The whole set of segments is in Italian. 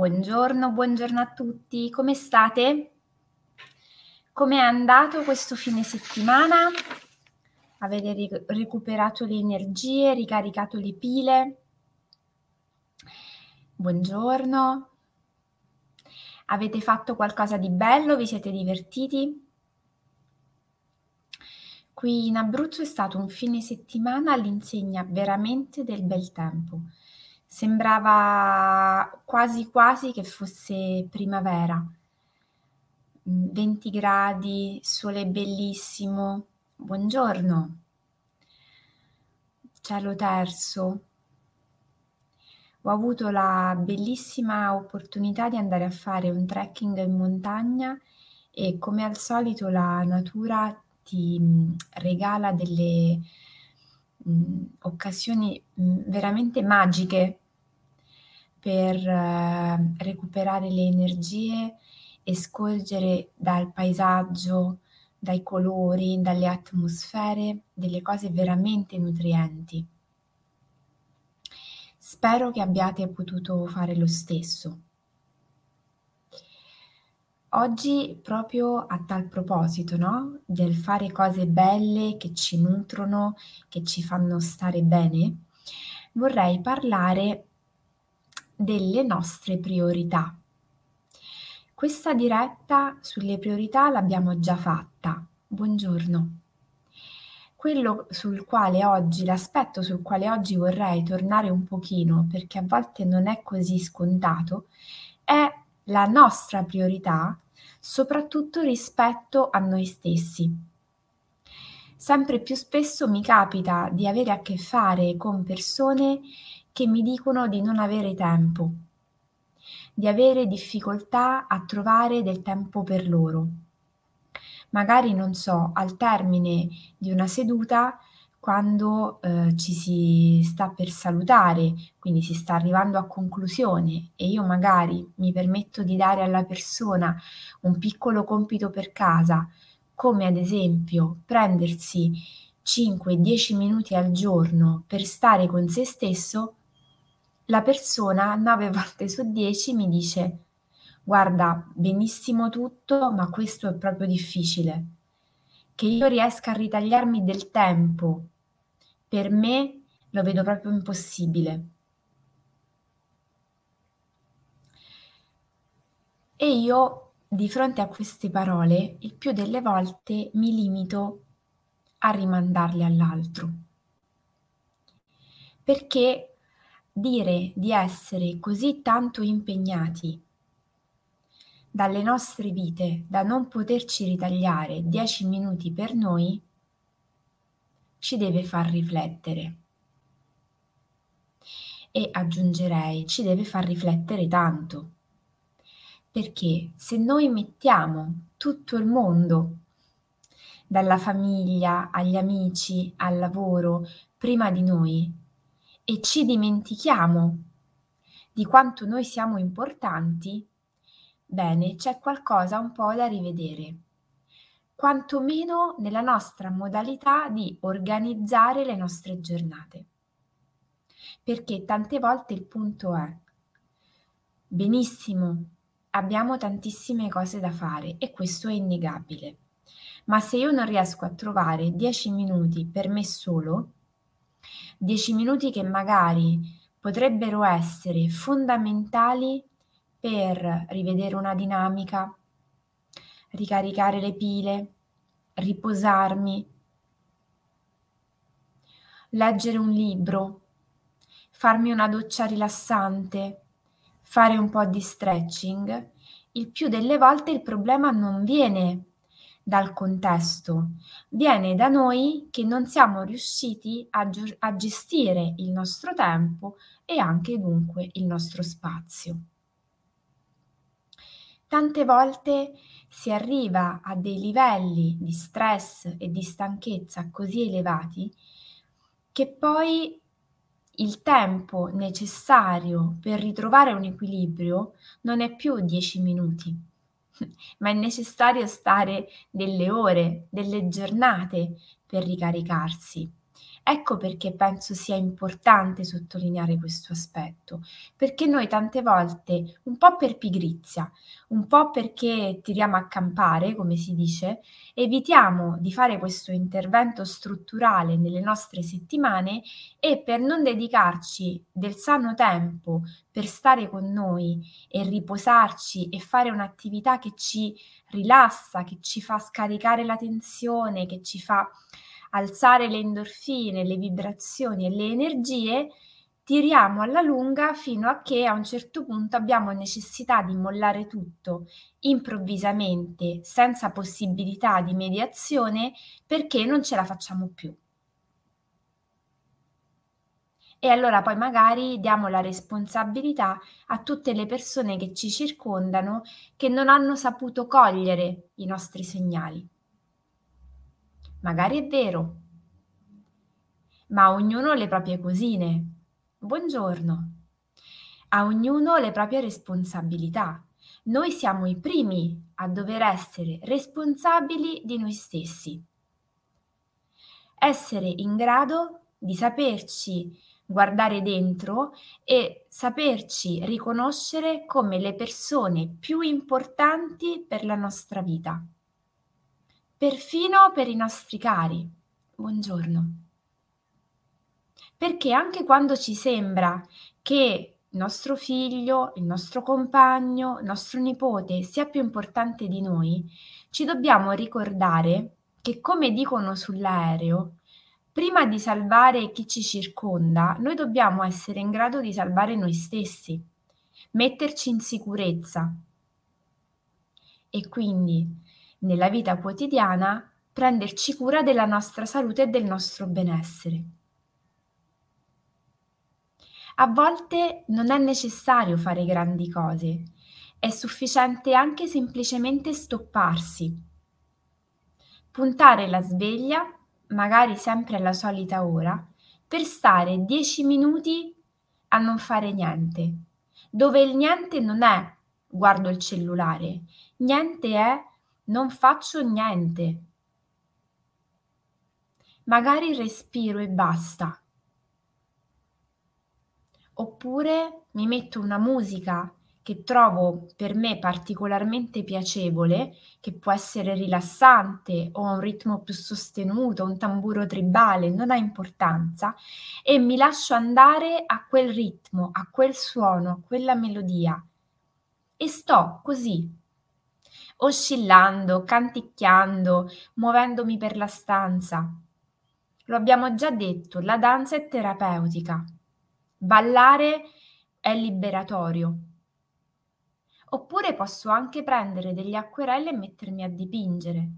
Buongiorno, buongiorno a tutti, come state? Come è andato questo fine settimana? Avete ric- recuperato le energie, ricaricato le pile? Buongiorno. Avete fatto qualcosa di bello? Vi siete divertiti? Qui in Abruzzo è stato un fine settimana all'insegna veramente del bel tempo. Sembrava quasi quasi che fosse primavera. 20 mm, gradi, sole bellissimo. Buongiorno. Cielo terzo. Ho avuto la bellissima opportunità di andare a fare un trekking in montagna e come al solito la natura ti mm, regala delle mm, occasioni veramente magiche per eh, recuperare le energie e scorgere dal paesaggio, dai colori, dalle atmosfere, delle cose veramente nutrienti. Spero che abbiate potuto fare lo stesso. Oggi, proprio a tal proposito, no? Del fare cose belle che ci nutrono, che ci fanno stare bene, vorrei parlare delle nostre priorità. Questa diretta sulle priorità l'abbiamo già fatta. Buongiorno. Quello sul quale oggi, l'aspetto sul quale oggi vorrei tornare un pochino, perché a volte non è così scontato, è la nostra priorità, soprattutto rispetto a noi stessi. Sempre più spesso mi capita di avere a che fare con persone che mi dicono di non avere tempo, di avere difficoltà a trovare del tempo per loro. Magari, non so, al termine di una seduta quando eh, ci si sta per salutare, quindi si sta arrivando a conclusione e io magari mi permetto di dare alla persona un piccolo compito per casa, come ad esempio prendersi 5-10 minuti al giorno per stare con se stesso, la persona 9 volte su 10 mi dice guarda, benissimo tutto, ma questo è proprio difficile che io riesca a ritagliarmi del tempo per me lo vedo proprio impossibile. E io di fronte a queste parole il più delle volte mi limito a rimandarle all'altro. Perché dire di essere così tanto impegnati dalle nostre vite da non poterci ritagliare dieci minuti per noi, ci deve far riflettere. E aggiungerei, ci deve far riflettere tanto. Perché se noi mettiamo tutto il mondo, dalla famiglia agli amici al lavoro, prima di noi, e ci dimentichiamo di quanto noi siamo importanti, Bene, c'è qualcosa un po' da rivedere, quantomeno nella nostra modalità di organizzare le nostre giornate. Perché tante volte il punto è, benissimo, abbiamo tantissime cose da fare e questo è innegabile, ma se io non riesco a trovare 10 minuti per me solo, 10 minuti che magari potrebbero essere fondamentali per rivedere una dinamica, ricaricare le pile, riposarmi, leggere un libro, farmi una doccia rilassante, fare un po' di stretching, il più delle volte il problema non viene dal contesto, viene da noi che non siamo riusciti a, gi- a gestire il nostro tempo e anche dunque il nostro spazio. Tante volte si arriva a dei livelli di stress e di stanchezza così elevati che poi il tempo necessario per ritrovare un equilibrio non è più 10 minuti, ma è necessario stare delle ore, delle giornate per ricaricarsi. Ecco perché penso sia importante sottolineare questo aspetto, perché noi tante volte, un po' per pigrizia, un po' perché tiriamo a campare, come si dice, evitiamo di fare questo intervento strutturale nelle nostre settimane e per non dedicarci del sano tempo per stare con noi e riposarci e fare un'attività che ci rilassa, che ci fa scaricare la tensione, che ci fa alzare le endorfine, le vibrazioni e le energie, tiriamo alla lunga fino a che a un certo punto abbiamo necessità di mollare tutto improvvisamente, senza possibilità di mediazione, perché non ce la facciamo più. E allora poi magari diamo la responsabilità a tutte le persone che ci circondano che non hanno saputo cogliere i nostri segnali. Magari è vero, ma ognuno ha le proprie cosine. Buongiorno. A ognuno le proprie responsabilità. Noi siamo i primi a dover essere responsabili di noi stessi. Essere in grado di saperci guardare dentro e saperci riconoscere come le persone più importanti per la nostra vita perfino per i nostri cari. Buongiorno. Perché anche quando ci sembra che il nostro figlio, il nostro compagno, il nostro nipote sia più importante di noi, ci dobbiamo ricordare che, come dicono sull'aereo, prima di salvare chi ci circonda, noi dobbiamo essere in grado di salvare noi stessi, metterci in sicurezza. E quindi nella vita quotidiana prenderci cura della nostra salute e del nostro benessere. A volte non è necessario fare grandi cose, è sufficiente anche semplicemente stopparsi, puntare la sveglia, magari sempre alla solita ora, per stare 10 minuti a non fare niente, dove il niente non è guardo il cellulare, niente è non faccio niente. Magari respiro e basta. Oppure mi metto una musica che trovo per me particolarmente piacevole, che può essere rilassante o un ritmo più sostenuto, un tamburo tribale, non ha importanza, e mi lascio andare a quel ritmo, a quel suono, a quella melodia. E sto così oscillando, canticchiando, muovendomi per la stanza. Lo abbiamo già detto, la danza è terapeutica. Ballare è liberatorio. Oppure posso anche prendere degli acquerelli e mettermi a dipingere.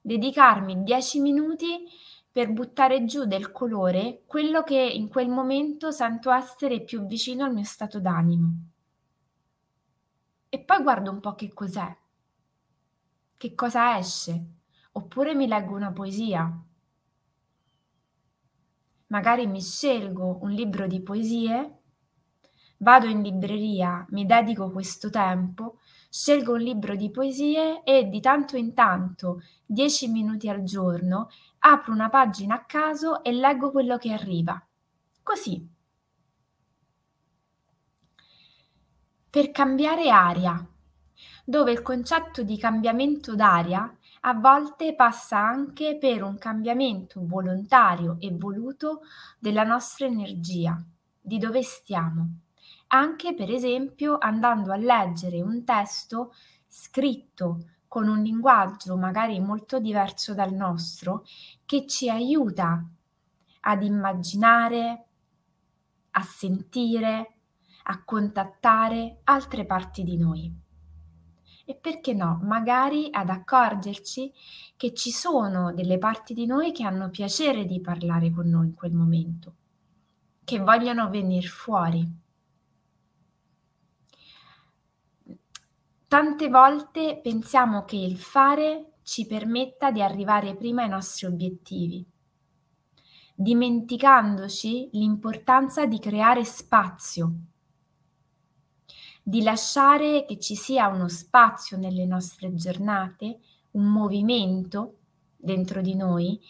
Dedicarmi dieci minuti per buttare giù del colore quello che in quel momento sento essere più vicino al mio stato d'animo. E poi guardo un po' che cos'è, che cosa esce, oppure mi leggo una poesia. Magari mi scelgo un libro di poesie, vado in libreria, mi dedico questo tempo, scelgo un libro di poesie e di tanto in tanto, dieci minuti al giorno, apro una pagina a caso e leggo quello che arriva. Così, per cambiare aria, dove il concetto di cambiamento d'aria a volte passa anche per un cambiamento volontario e voluto della nostra energia, di dove stiamo, anche per esempio andando a leggere un testo scritto con un linguaggio magari molto diverso dal nostro, che ci aiuta ad immaginare, a sentire, a contattare altre parti di noi. E perché no, magari ad accorgerci che ci sono delle parti di noi che hanno piacere di parlare con noi in quel momento, che vogliono venire fuori. Tante volte pensiamo che il fare ci permetta di arrivare prima ai nostri obiettivi, dimenticandoci l'importanza di creare spazio di lasciare che ci sia uno spazio nelle nostre giornate, un movimento dentro di noi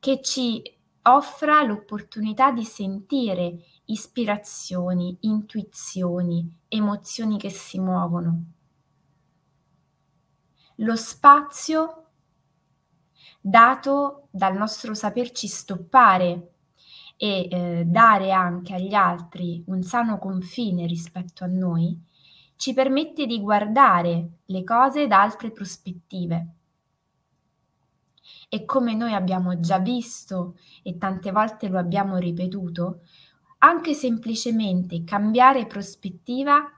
che ci offra l'opportunità di sentire ispirazioni, intuizioni, emozioni che si muovono. Lo spazio dato dal nostro saperci stoppare e eh, dare anche agli altri un sano confine rispetto a noi, ci permette di guardare le cose da altre prospettive. E come noi abbiamo già visto e tante volte lo abbiamo ripetuto, anche semplicemente cambiare prospettiva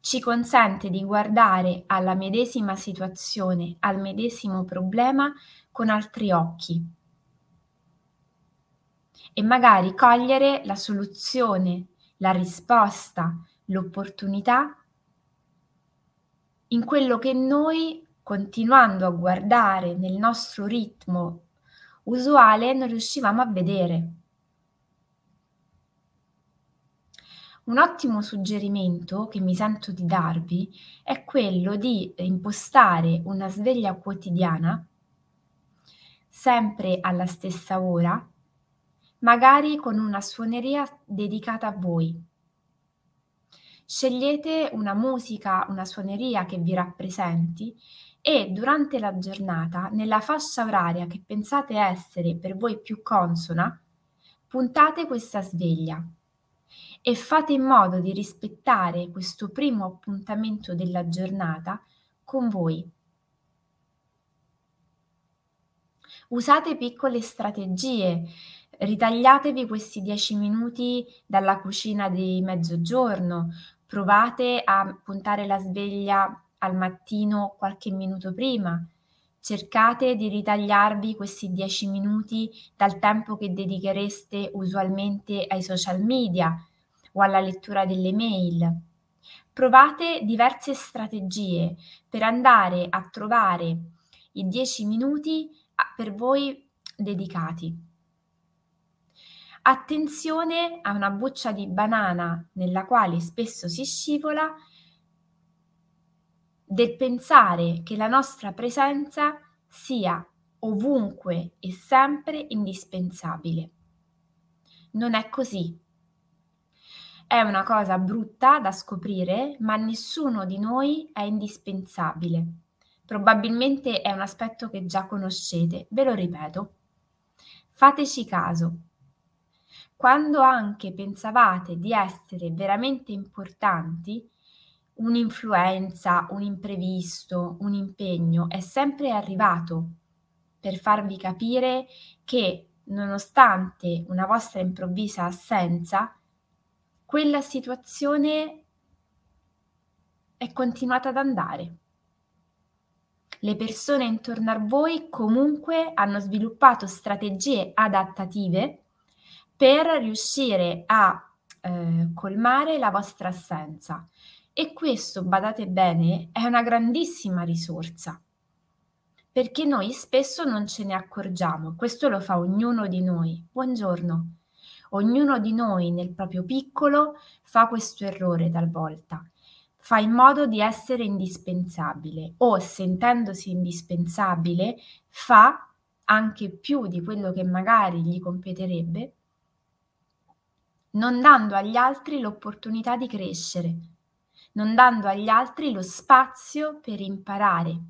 ci consente di guardare alla medesima situazione, al medesimo problema con altri occhi e magari cogliere la soluzione, la risposta, l'opportunità in quello che noi, continuando a guardare nel nostro ritmo usuale, non riuscivamo a vedere. Un ottimo suggerimento che mi sento di darvi è quello di impostare una sveglia quotidiana sempre alla stessa ora, magari con una suoneria dedicata a voi. Scegliete una musica, una suoneria che vi rappresenti e durante la giornata, nella fascia oraria che pensate essere per voi più consona, puntate questa sveglia e fate in modo di rispettare questo primo appuntamento della giornata con voi. Usate piccole strategie, ritagliatevi questi 10 minuti dalla cucina di mezzogiorno, provate a puntare la sveglia al mattino qualche minuto prima, cercate di ritagliarvi questi 10 minuti dal tempo che dedichereste usualmente ai social media, o alla lettura delle mail. Provate diverse strategie per andare a trovare i 10 minuti per voi dedicati. Attenzione a una buccia di banana nella quale spesso si scivola del pensare che la nostra presenza sia ovunque e sempre indispensabile. Non è così. È una cosa brutta da scoprire, ma nessuno di noi è indispensabile. Probabilmente è un aspetto che già conoscete, ve lo ripeto. Fateci caso. Quando anche pensavate di essere veramente importanti, un'influenza, un imprevisto, un impegno è sempre arrivato per farvi capire che nonostante una vostra improvvisa assenza, quella situazione è continuata ad andare. Le persone intorno a voi comunque hanno sviluppato strategie adattative per riuscire a eh, colmare la vostra assenza e questo, badate bene, è una grandissima risorsa perché noi spesso non ce ne accorgiamo, questo lo fa ognuno di noi. Buongiorno. Ognuno di noi nel proprio piccolo fa questo errore talvolta. Fa in modo di essere indispensabile o sentendosi indispensabile fa anche più di quello che magari gli competerebbe, non dando agli altri l'opportunità di crescere, non dando agli altri lo spazio per imparare,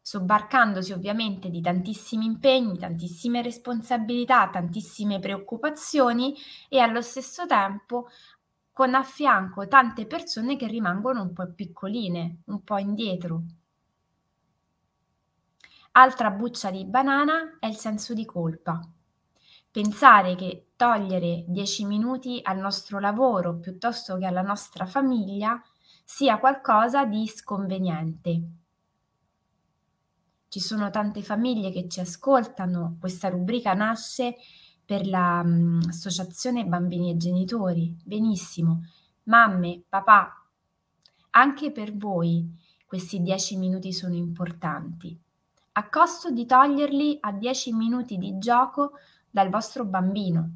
sobbarcandosi ovviamente di tantissimi impegni, tantissime responsabilità, tantissime preoccupazioni e allo stesso tempo con a fianco tante persone che rimangono un po' piccoline, un po' indietro. Altra buccia di banana è il senso di colpa. Pensare che togliere 10 minuti al nostro lavoro piuttosto che alla nostra famiglia sia qualcosa di sconveniente. Ci sono tante famiglie che ci ascoltano, questa rubrica nasce per l'associazione mm, Bambini e Genitori. Benissimo, mamme, papà, anche per voi questi 10 minuti sono importanti, a costo di toglierli a 10 minuti di gioco dal vostro bambino.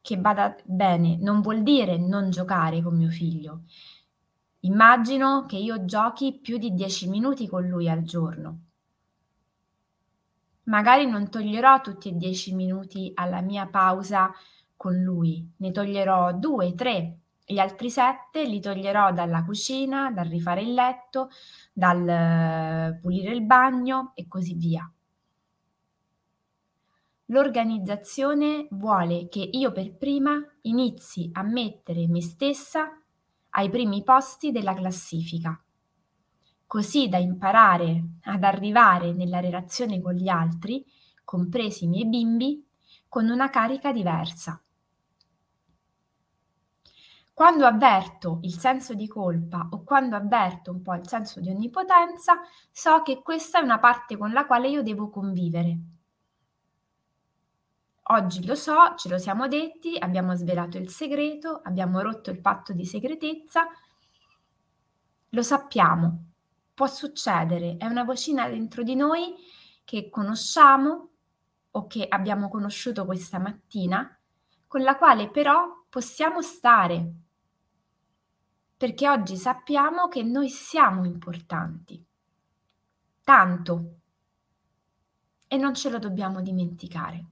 Che vada bene, non vuol dire non giocare con mio figlio, Immagino che io giochi più di 10 minuti con lui al giorno. Magari non toglierò tutti e 10 minuti alla mia pausa con lui, ne toglierò 2, 3, gli altri 7 li toglierò dalla cucina, dal rifare il letto, dal eh, pulire il bagno e così via. L'organizzazione vuole che io per prima inizi a mettere me stessa ai primi posti della classifica, così da imparare ad arrivare nella relazione con gli altri, compresi i miei bimbi, con una carica diversa. Quando avverto il senso di colpa o quando avverto un po' il senso di onnipotenza, so che questa è una parte con la quale io devo convivere. Oggi lo so, ce lo siamo detti, abbiamo svelato il segreto, abbiamo rotto il patto di segretezza, lo sappiamo, può succedere, è una vocina dentro di noi che conosciamo o che abbiamo conosciuto questa mattina, con la quale però possiamo stare, perché oggi sappiamo che noi siamo importanti, tanto, e non ce lo dobbiamo dimenticare.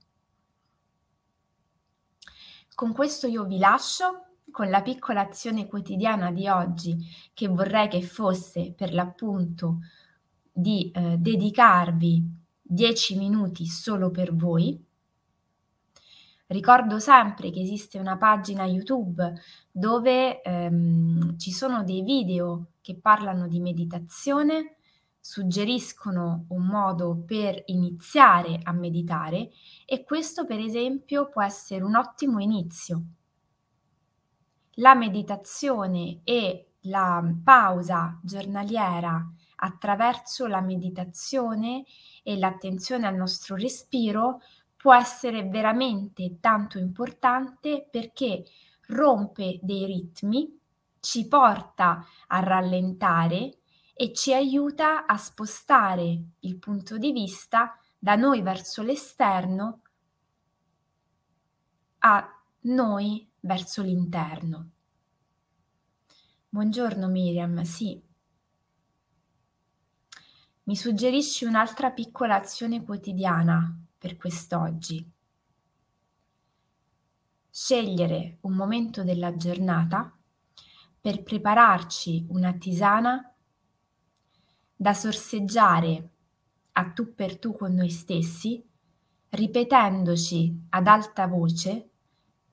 Con questo io vi lascio con la piccola azione quotidiana di oggi che vorrei che fosse per l'appunto di eh, dedicarvi 10 minuti solo per voi. Ricordo sempre che esiste una pagina YouTube dove ehm, ci sono dei video che parlano di meditazione, suggeriscono un modo per iniziare a meditare e questo per esempio può essere un ottimo inizio. La meditazione e la pausa giornaliera attraverso la meditazione e l'attenzione al nostro respiro può essere veramente tanto importante perché rompe dei ritmi, ci porta a rallentare e ci aiuta a spostare il punto di vista da noi verso l'esterno a noi verso l'interno. Buongiorno Miriam, sì. Mi suggerisci un'altra piccola azione quotidiana per quest'oggi. Scegliere un momento della giornata per prepararci una tisana da sorseggiare a tu per tu con noi stessi, ripetendoci ad alta voce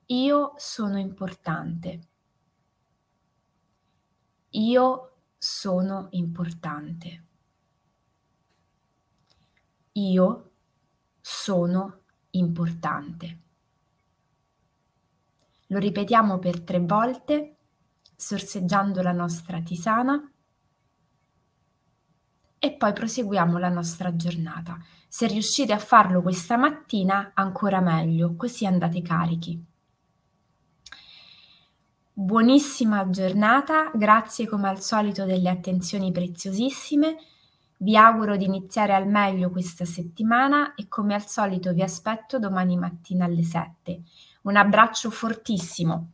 io sono importante. Io sono importante. Io sono importante. Lo ripetiamo per tre volte, sorseggiando la nostra tisana e poi proseguiamo la nostra giornata. Se riuscite a farlo questa mattina, ancora meglio, così andate carichi. Buonissima giornata, grazie come al solito delle attenzioni preziosissime. Vi auguro di iniziare al meglio questa settimana e come al solito vi aspetto domani mattina alle 7. Un abbraccio fortissimo.